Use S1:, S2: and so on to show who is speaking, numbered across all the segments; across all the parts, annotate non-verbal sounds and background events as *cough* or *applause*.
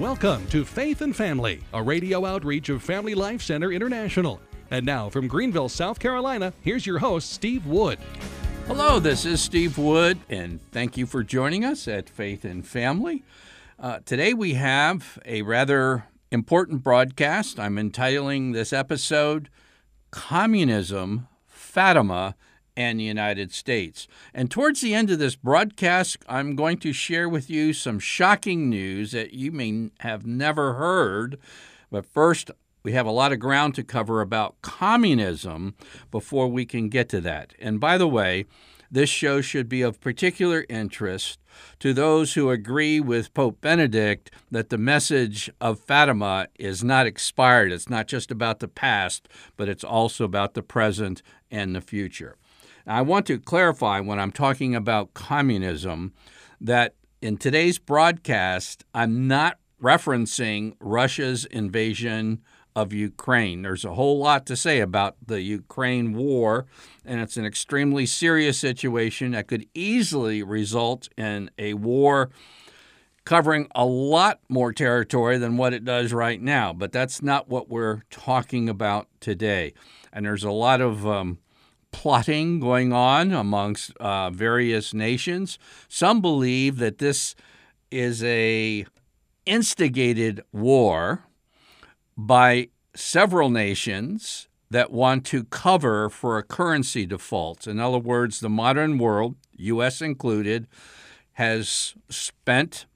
S1: Welcome to Faith and Family, a radio outreach of Family Life Center International. And now from Greenville, South Carolina, here's your host, Steve Wood.
S2: Hello, this is Steve Wood, and thank you for joining us at Faith and Family. Uh, today we have a rather important broadcast. I'm entitling this episode Communism, Fatima, and the United States. And towards the end of this broadcast, I'm going to share with you some shocking news that you may have never heard. But first, we have a lot of ground to cover about communism before we can get to that. And by the way, this show should be of particular interest to those who agree with Pope Benedict that the message of Fatima is not expired. It's not just about the past, but it's also about the present and the future. I want to clarify when I'm talking about communism that in today's broadcast, I'm not referencing Russia's invasion of Ukraine. There's a whole lot to say about the Ukraine war, and it's an extremely serious situation that could easily result in a war covering a lot more territory than what it does right now. But that's not what we're talking about today. And there's a lot of um, plotting going on amongst uh, various nations. Some believe that this is a instigated war by several nations that want to cover for a currency default. In other words, the modern world, US included, has spent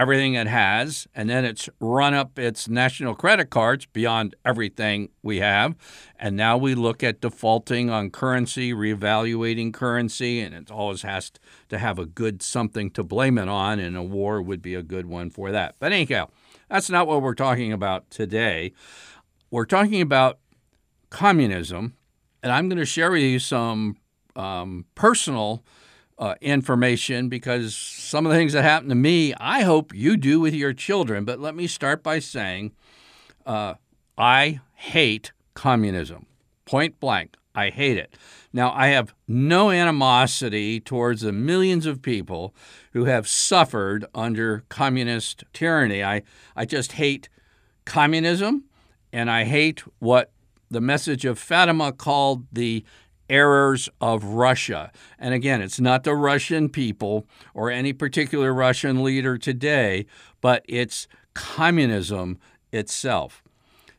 S2: everything it has, and then it's run up its national credit cards beyond everything we have. And now we look at defaulting on currency, reevaluating currency, and it always has to have a good something to blame it on, and a war would be a good one for that. But anyhow, that's not what we're talking about today. We're talking about communism, and I'm going to share with you some um, personal uh, information because some of the things that happen to me, I hope you do with your children. But let me start by saying uh, I hate communism, point blank. I hate it. Now, I have no animosity towards the millions of people who have suffered under communist tyranny. I, I just hate communism, and I hate what the message of Fatima called the errors of Russia. And again, it's not the Russian people or any particular Russian leader today, but it's communism itself.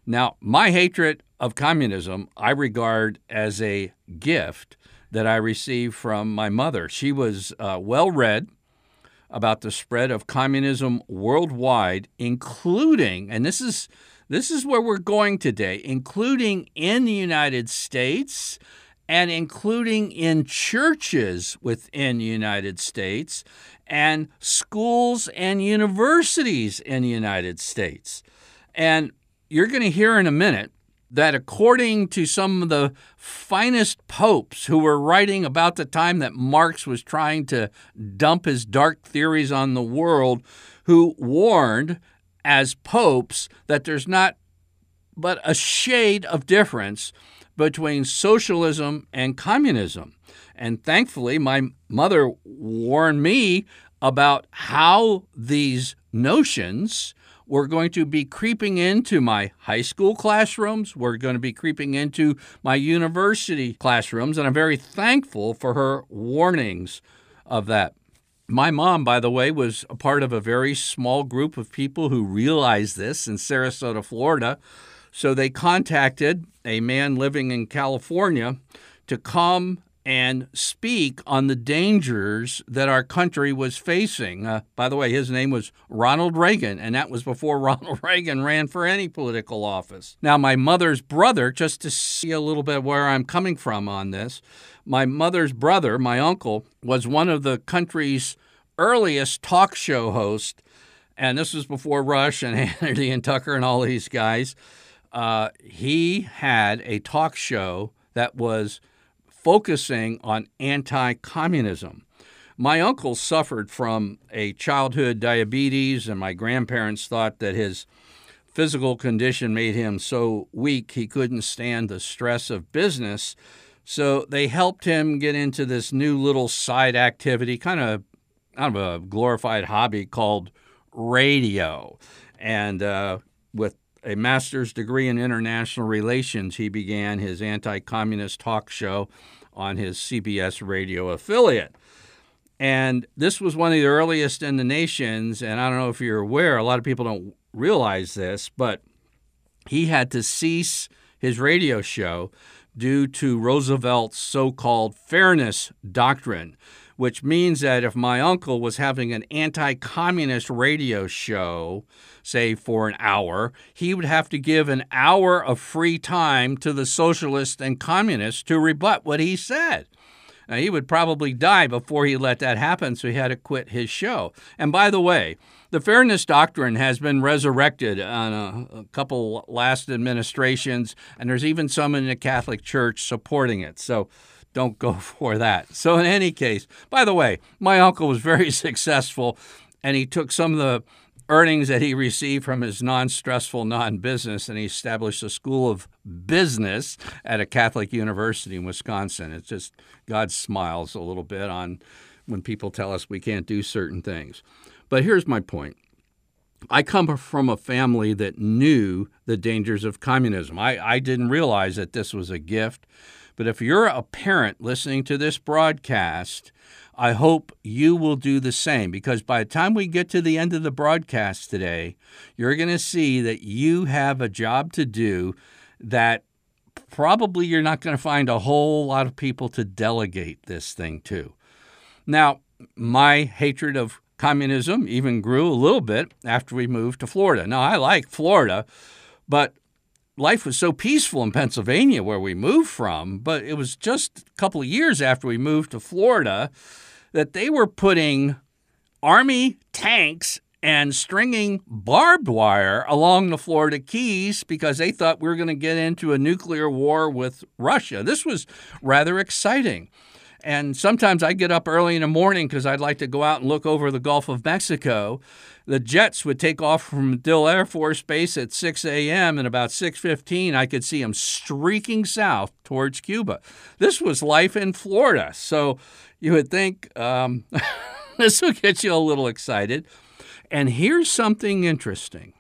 S2: Now, my hatred of communism I regard as a gift that I received from my mother. She was uh, well read about the spread of communism worldwide, including, and this is this is where we're going today, including in the United States, and including in churches within the United States and schools and universities in the United States. And you're going to hear in a minute that according to some of the finest popes who were writing about the time that Marx was trying to dump his dark theories on the world, who warned as popes that there's not but a shade of difference between socialism and communism. And thankfully, my mother warned me about how these notions were going to be creeping into my high school classrooms, were going to be creeping into my university classrooms, and I'm very thankful for her warnings of that. My mom, by the way, was a part of a very small group of people who realized this in Sarasota, Florida. So they contacted a man living in California to come and speak on the dangers that our country was facing. Uh, by the way, his name was Ronald Reagan, and that was before *laughs* Ronald Reagan ran for any political office. Now, my mother's brother, just to see a little bit where I'm coming from on this, my mother's brother, my uncle, was one of the country's earliest talk show hosts, and this was before Rush and *laughs* Hannity and Tucker and all these guys uh, he had a talk show that was focusing on anti communism. My uncle suffered from a childhood diabetes, and my grandparents thought that his physical condition made him so weak he couldn't stand the stress of business. So they helped him get into this new little side activity, kind of kind of a glorified hobby called radio And uh, with a master's degree in international relations, he began his anti communist talk show on his CBS radio affiliate. And this was one of the earliest in the nations. And I don't know if you're aware, a lot of people don't realize this, but he had to cease his radio show due to Roosevelt's so called fairness doctrine, which means that if my uncle was having an anti communist radio show, say for an hour, he would have to give an hour of free time to the socialists and communists to rebut what he said. Now, he would probably die before he let that happen, so he had to quit his show. And by the way, the fairness doctrine has been resurrected on a, a, couple last administrations, and there's even some in the Catholic Church supporting it. So don't go *laughs* for that. So, in any case, by the way, my uncle was very *laughs* successful, and he took some of the earnings that he received from his non stressful non business, and he established a school of business at a Catholic university in Wisconsin. It's just God smiles a little bit on when people tell us we can't do certain things. But here's my point. I come from a family that knew the dangers of communism. I, I didn't realize that this was a gift. But if you're a parent listening to this broadcast, I hope you will do the same because by the time we get to the end of the broadcast today, you're going to see that you have a job to do that probably you're not going to find a whole lot of people to delegate this thing to. Now, my hatred of communism even grew a little bit after we moved to Florida. Now, I like Florida, but life was so peaceful in Pennsylvania where we moved from, but it was just a couple of years after we moved to Florida that they were putting Army tanks and stringing barbed wire along the Florida Keys because they thought we were going to get into a nuclear war with Russia. This was rather exciting. And sometimes I get up early in the morning because I'd like to go out and look over the Gulf of Mexico. The jets would take off from Dill Air Force Base at 6 a.m. and about 6:15 I could see them streaking south towards Cuba. This was life in Florida, so you would think um, *laughs* this would get you a little excited. And here's something interesting,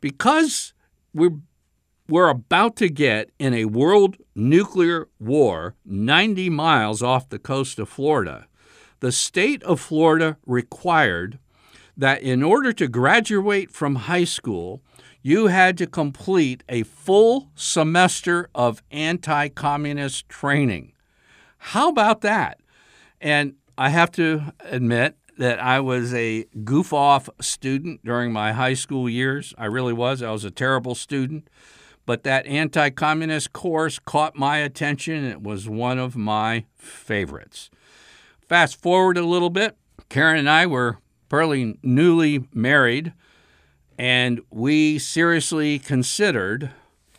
S2: because we're we're about to get in a world nuclear war 90 miles off the coast of Florida. The state of Florida required that in order to graduate from high school, you had to complete a full semester of anti communist training. How about that? And I have to admit that I was a goof off student during my high school years. I really was. I was a terrible student but that anti communist course caught my attention. It was one of my favorites. Fast forward a little bit, Karen and I were fairly newly married, and we seriously considered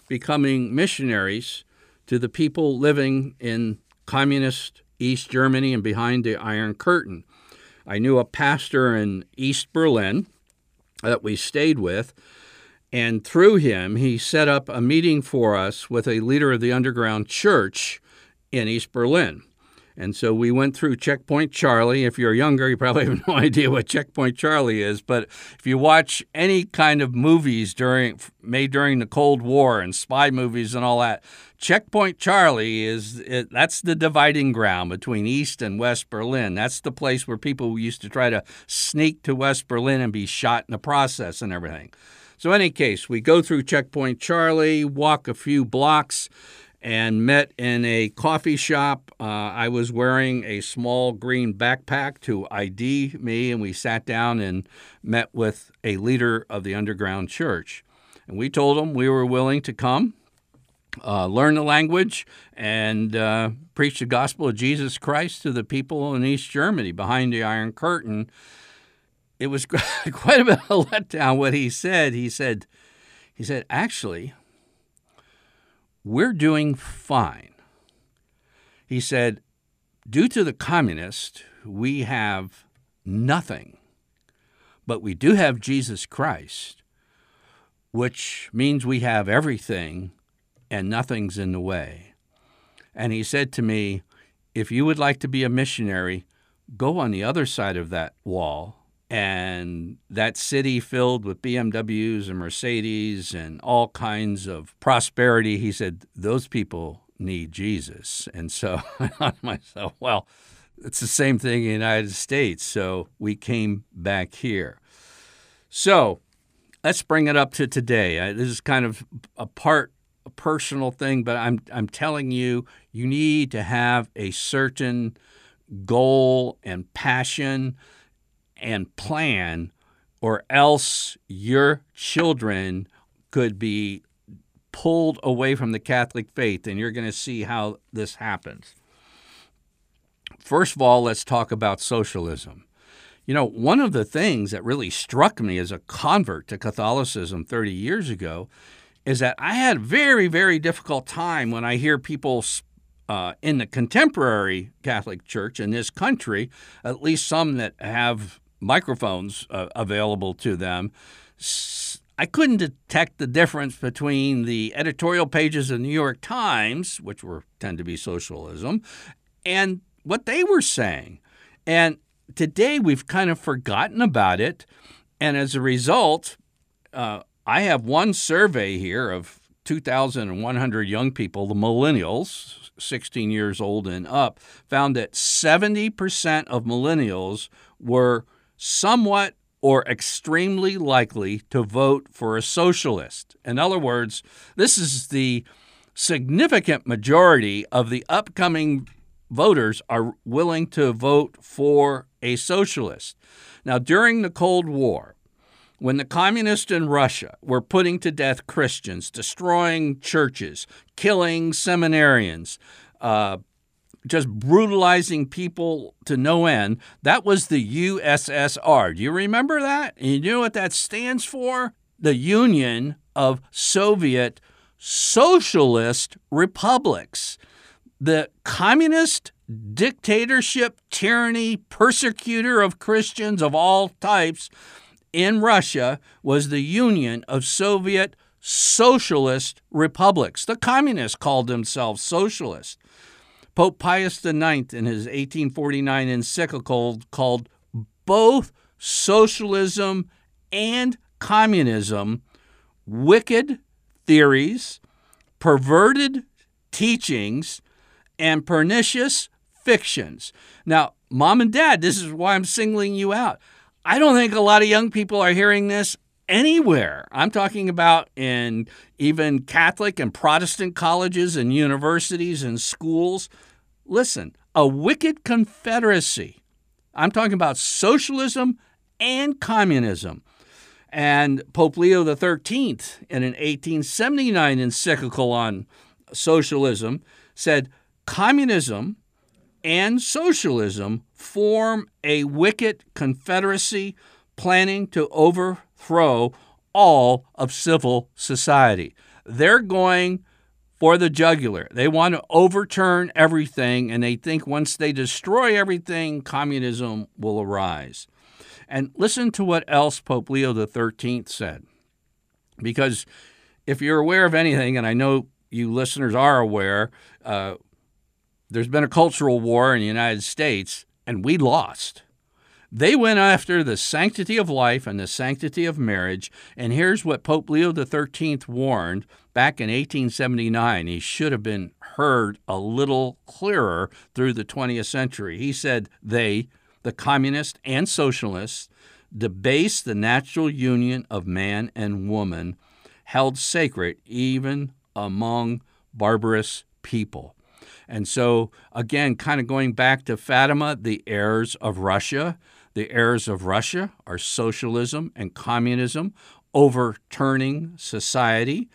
S2: becoming missionaries to the people living in communist East Germany and behind the Iron Curtain. I knew a pastor in East Berlin that we stayed with and through him, he set up a meeting for us with a leader of the underground church in East Berlin. And so we went through Checkpoint Charlie. If you're younger, you probably have *laughs* no idea what Checkpoint Charlie is. But if you watch any kind of movies during made during the Cold War and spy movies and all that, Checkpoint Charlie is it, that's the dividing ground between East and West Berlin. That's the place where people used to try to sneak to West Berlin and be shot in the process and everything. So, in any case, we go through Checkpoint Charlie, walk a few blocks, and met in a coffee shop. Uh, I was wearing a small green backpack to ID me, and we sat down and met with a leader of the underground church. And we told him we were willing to come, uh, learn the language, and uh, preach the gospel of Jesus Christ to the people in East Germany behind the Iron Curtain it was *laughs* quite a bit of a letdown what he said. He said, he said, actually, we're doing fine. He said, due to the communists, we have nothing, but we do have Jesus Christ, which means we have everything and nothing's in the way. And he said to me, if you would like to be a missionary, go on the other side of that wall and that city filled with BMWs and Mercedes and all kinds of prosperity, he said, those people need Jesus. And so *laughs* I thought to myself, well, it's the same thing in the United States. So we came back here. So let's bring it up to today. This is kind of a part a personal thing, but I'm I'm telling you, you need to have a certain goal and passion and plan, or else your children could be pulled away from the Catholic faith, and you're going to see how this happens. First of all, let's talk about socialism. You know, one of the things that really struck me as a convert to Catholicism 30 years ago is that I had a very, very difficult time when I hear people uh, in the contemporary Catholic Church in this country, at least some that have microphones uh, available to them. I couldn't detect the difference between the editorial pages of the New York Times, which were tend to be socialism, and what they were saying. And today we've kind of forgotten about it. And as a result, uh, I have one survey here of 2,100 young people, the millennials, 16 years old and up, found that 70% of millennials were somewhat or extremely likely to vote for a socialist. In other words, this is the significant majority of the upcoming voters are willing to vote for a socialist. Now, during the Cold War, when the communists in Russia were putting to death Christians, destroying churches, killing seminarians, uh, just brutalizing people to no end, that was the USSR. Do you remember that? And you know what that stands for? The Union of Soviet Socialist Republics. The communist dictatorship, tyranny, persecutor of Christians of all types in Russia was the Union of Soviet Socialist Republics. The communists called themselves socialists. Pope Pius IX, in his 1849 encyclical called both socialism and communism wicked theories, perverted teachings, and pernicious fictions. Now, mom and dad, this is why I'm singling you out. I don't think a lot of young people are hearing this anywhere. I'm talking about in even Catholic and Protestant colleges and universities and schools. Listen, a wicked confederacy. I'm talking about socialism and communism. And Pope Leo XIII, in an 1879 encyclical on socialism, said communism and socialism form a wicked confederacy planning to overthrow all of civil society. They're going for the jugular. They want to overturn everything, and they think once they destroy everything, communism will arise. And listen to what else Pope Leo XIII said. Because if you're aware of anything, and I know you listeners are aware, uh, there's been a cultural war in the United States, and we lost. They went after the sanctity of life and the sanctity of marriage. And here's what Pope Leo XIII warned back in 1879. He should have been heard a little clearer through the 20th century. He said, They, the communists and socialists, debase the natural union of man and woman, held sacred even among barbarous people. And so, again, kind of going back to Fatima, the heirs of Russia, the heirs of Russia are socialism and communism, overturning society,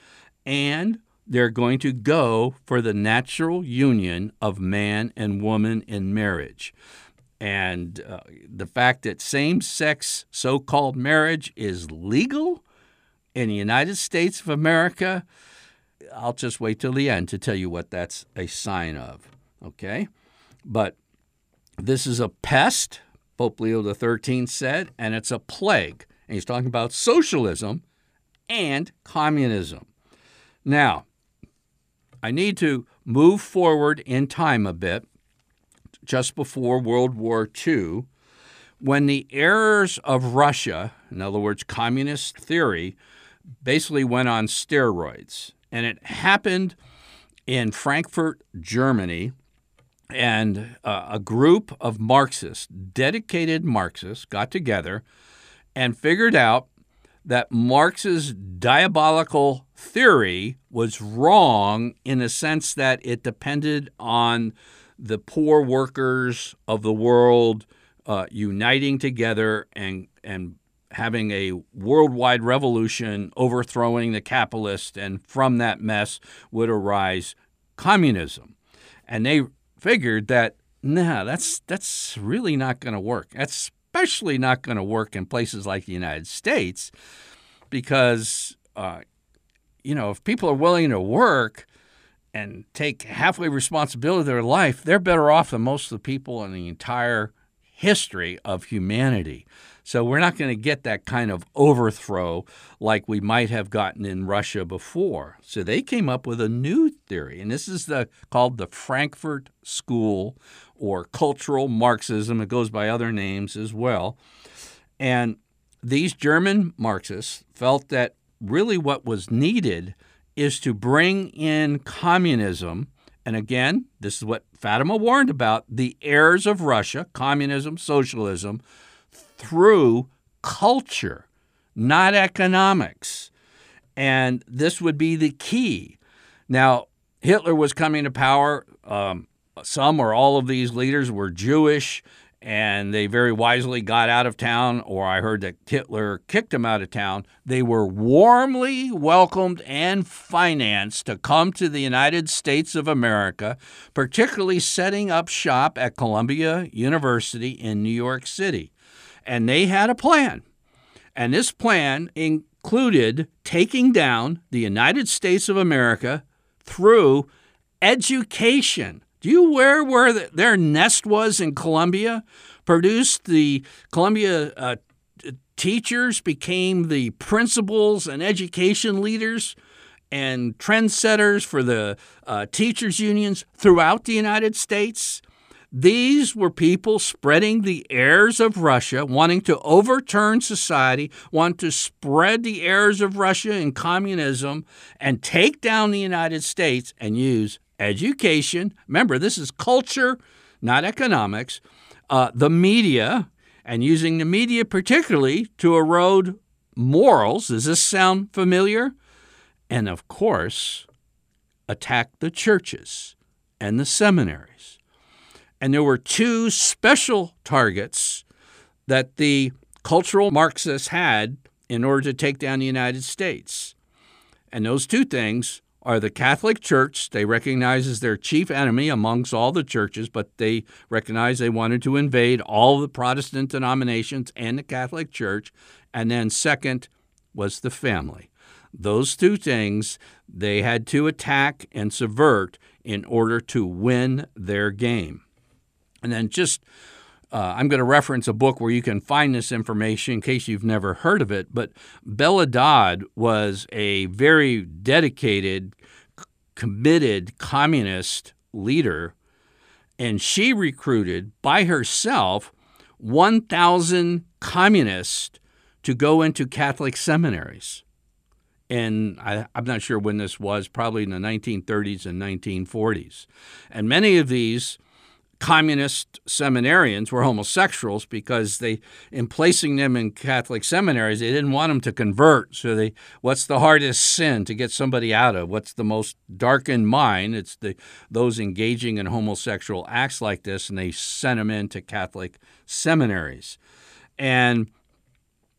S2: and they're going to go for the natural union of man and woman in marriage. And uh, the fact that same sex so called marriage is legal in the United States of America I'll just wait till the end to tell you what that's a sign of. Okay? But this is a pest, Pope Leo XIII said, and it's a plague. And he's talking about socialism and communism. Now, I need to move forward in time a bit. Just before World War II, when the errors of Russia, in other words, communist theory, basically went on steroids. And it happened in Frankfurt, Germany. And uh, a group of Marxists, dedicated Marxists, got together and figured out that Marx's diabolical theory was wrong in the sense that it depended on the poor workers of the world uh, uniting together and and having a worldwide revolution, overthrowing the capitalist, and from that mess would arise communism. And they figured that nah, that's that's really not going to work. That's especially not going to work in places like the United States, because uh, you know if people are willing to work and take halfway responsibility of their life, they're better off than most of the people in the entire history of humanity. So we're not going to get that kind of overthrow like we might have gotten in Russia before. So they came up with a new theory, and this is the called the Frankfurt School or cultural Marxism. It goes by other names as well. And these German Marxists felt that really what was needed is to bring in communism. And again, this is what Fatima warned about the heirs of Russia, communism, socialism, through culture, not economics. And this would be the key. Now, Hitler was coming to power. Um, some or all of these leaders were Jewish and they very wisely got out of town, or I heard that Hitler kicked them out of town. They were warmly welcomed and financed to come to the United States of America, particularly setting up shop at Columbia University in New York City. And they had a plan. And this plan included taking down the United States of America through education do you aware where the, their nest was in Columbia? Produced the Columbia uh, teachers became the principals and education leaders and trendsetters for the uh, teachers' unions throughout the United States. These were people spreading the errors of Russia, wanting to overturn society, want to spread the errors of Russia and communism, and take down the United States and use education. Remember, this is culture, not economics. Uh, the media, and using the media particularly to erode morals. Does this sound familiar? And of course, attack the churches and the seminaries. And there were two special targets that the cultural Marxists had in order to take down the United States. And those two things are the Catholic Church. They recognize as their chief enemy amongst all the churches, but they recognize they wanted to invade all the Protestant denominations and the Catholic Church. And then, second, was the family. Those two things they had to attack and subvert in order to win their game. And then, just uh, I'm going to reference a book where you can find this information in case you've never heard of it. But Bella Dodd was a very dedicated, committed communist leader, and she recruited by herself 1,000 communists to go into Catholic seminaries. And I, am not sure when this was, probably in the 1930s and 1940s. And many of these communist seminarians were homosexuals because they in placing them in catholic seminaries they didn't want them to convert. So they what's the hardest sin to get somebody out of? What's the most darkened mind? It's the those engaging in homosexual acts like this and they sent them into catholic seminaries. And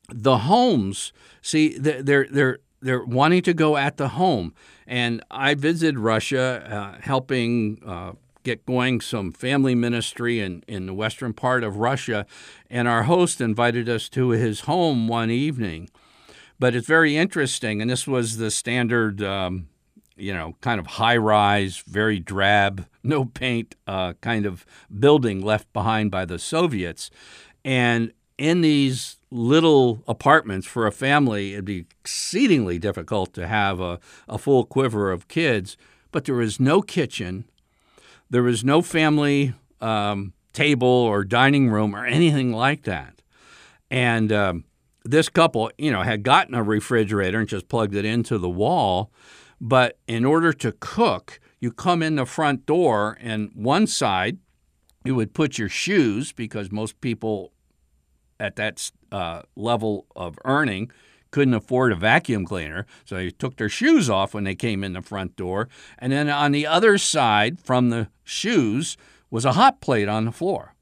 S2: the homes see they're they're they're wanting to go at the home. And i visited russia uh, helping uh, get going some family ministry in, in the western part of Russia. And our host invited us to his home one evening. But it's very interesting. And this was the standard, um, you know, kind of high rise, very drab, *laughs* no paint uh, kind of building left behind by the Soviets. And in these little apartments for a family, it'd be exceedingly difficult to have a, a full quiver of kids. But there was no kitchen, there was no family um, table or dining room or anything like that. And um, this couple, you know, had gotten a refrigerator and just plugged it into the wall. But in order to cook, you come in the front door, and one side you would put your shoes because most people at that uh, level of earning couldn't afford a vacuum cleaner, so they took their shoes off when they came in the front door. And then on the other side from the shoes was a hot plate on the floor.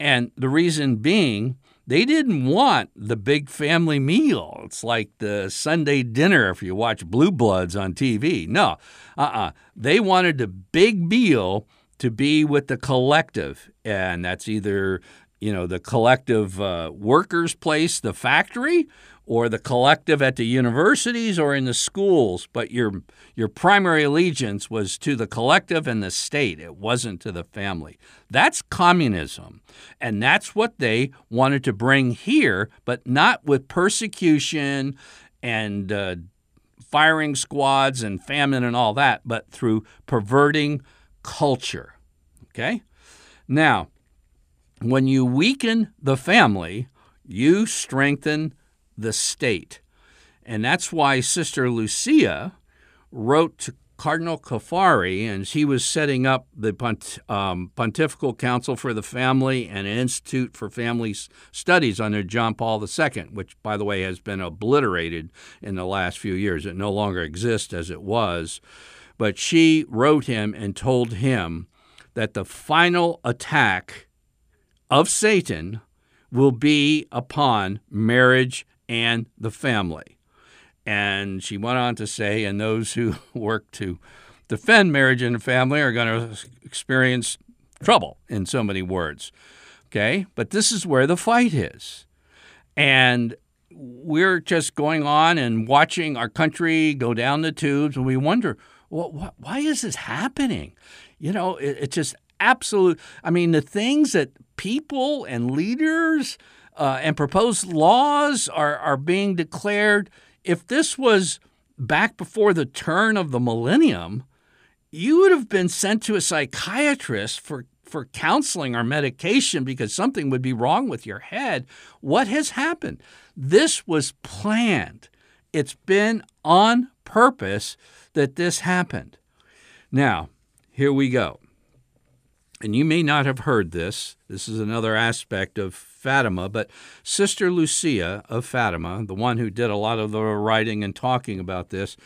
S2: And the reason being, they didn't want the big family meal. It's like the Sunday dinner if you watch Blue Bloods on TV. No, uh uh-uh. uh They wanted the big meal to be with the collective. And that's either, you know, the collective uh, workers' place, the factory, or the collective at the universities or in the schools, but your your primary allegiance was to the collective and the state. It wasn't to the family. That's communism. And that's what they wanted to bring here, but not with persecution and uh, firing squads and famine and all that, but through perverting culture. Okay? Now, when you weaken the family, you strengthen the state. And that's why Sister Lucia wrote to Cardinal Caffarra, and he was setting up the Pont- um, Pontifical Council for the Family and an Institute for Family Studies under John Paul II, which, by the way, has been obliterated in the last few years. It no longer exists as it was. But she wrote him and told him that the final attack of Satan will be upon marriage and the family. And she went on to say, and those who *laughs* work to defend marriage and family are going to experience trouble, in so many words. Okay? But this is where the fight is. And we're just going on and watching our country go down the tubes, and we wonder, well, why is this happening? You know, it, it's just absolute. I mean, the things that people and leaders uh, and proposed laws are, are being declared. If this was back before the turn of the millennium, you would have been sent to a psychiatrist for, for counseling or medication because something would be wrong with your head. What has happened? This was planned, it's been on purpose that this happened. Now, here we go and you may not have heard this, this is another aspect of Fatima, but Sister Lucia of Fatima, the one who did a lot of the writing and talking about this,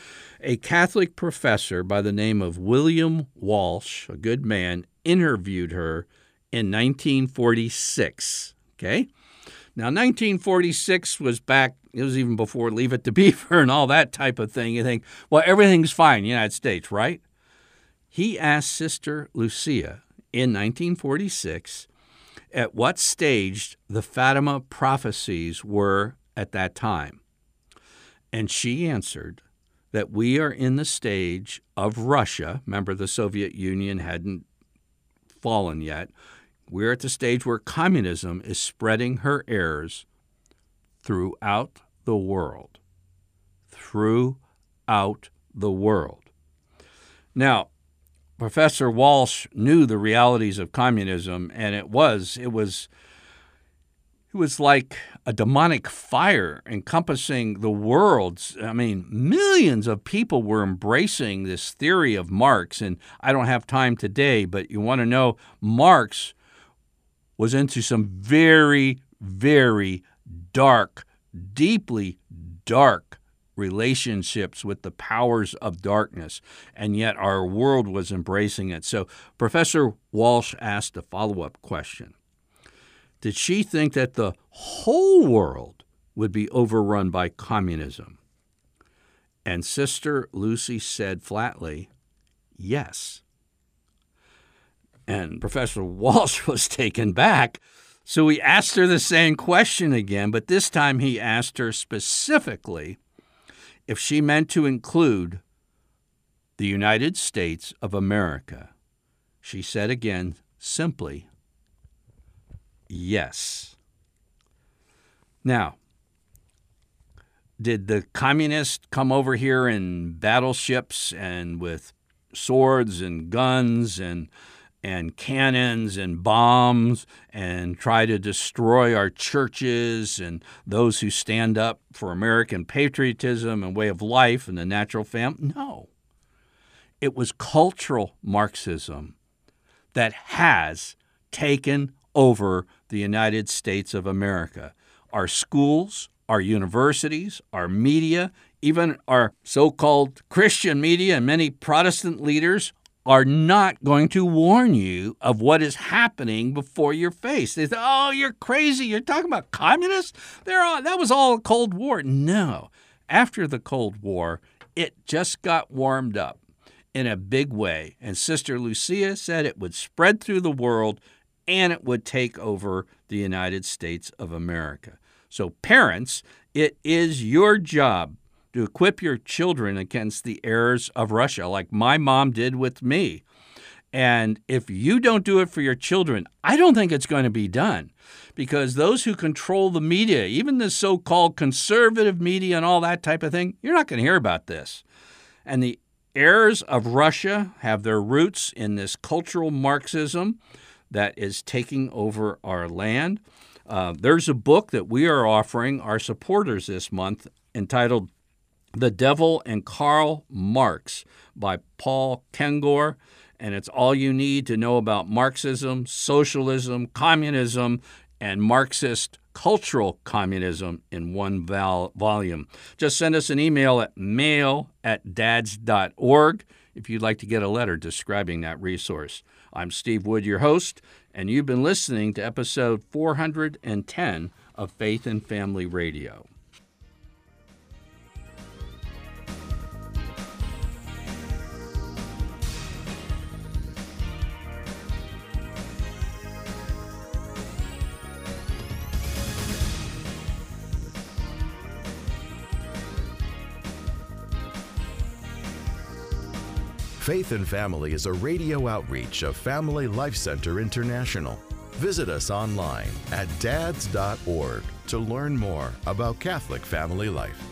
S2: a Catholic professor by the name of William Walsh, a good man, interviewed her in 1946. Okay? Now, 1946 was back, it was even before Leave It to Beaver and all that type of thing. You think, well, everything's fine in the United States, right? He asked Sister Lucia in 1946 at what stage the Fatima prophecies were at that time. And she answered that we are in the stage of Russia. Remember, the Soviet Union hadn't fallen yet. We're at the stage where communism is spreading her errors throughout the world. Throughout the world. Now, Professor Walsh knew the realities of communism, and it was it was it was like a demonic fire encompassing the world. I mean, millions of people were embracing this theory of Marx, and I don't have time today, but you want to know Marx was into some very, very dark, deeply dark relationships with the powers of darkness, and yet our world was embracing it. So Professor Walsh asked a follow up question Did she think that the whole world would be overrun by communism? And Sister Lucy said flatly, Yes. And Professor Walsh *laughs* was taken back. So he asked her the same question again, but this time he asked her specifically if she meant to include the United States of America, she said again simply, yes. Now, did the communists come over here in battleships and with swords and guns and and cannons and bombs and try to destroy our churches and those who stand up for American patriotism and way of life and the natural family. No. It was cultural Marxism that has taken over the United States of America. Our schools, our universities, our media, even our so called Christian media and many Protestant leaders are not going to warn you of what is happening before your face. They say, "Oh, you're crazy. You're talking about communists? They're all, that was all Cold War." No. After the Cold War, it just got warmed up in a big way, and Sister Lucia said it would spread through the world and it would take over the United States of America. So parents, it is your job to equip your children against the errors of Russia, like my mom did with me. And if you don't do it for your children, I don't think it's going to be done because those who control the media, even the so called conservative media and all that type of thing, you're not going to hear about this. And the errors of Russia have their roots in this cultural Marxism that is taking over our land. Uh, there's a book that we are offering our supporters this month entitled The Devil and Karl Marx by Paul Kengor. And it's all you need to know about Marxism, socialism, communism, and Marxist cultural communism in one val- volume. Just send us an email at mail at dads.org if you'd like to get a letter describing that resource. I'm Steve Wood, your host, and you've been listening to episode 410 of Faith and Family Radio.
S3: Faith and Family is a radio outreach of Family Life Center International. Visit us online at dads.org to learn more about Catholic family life.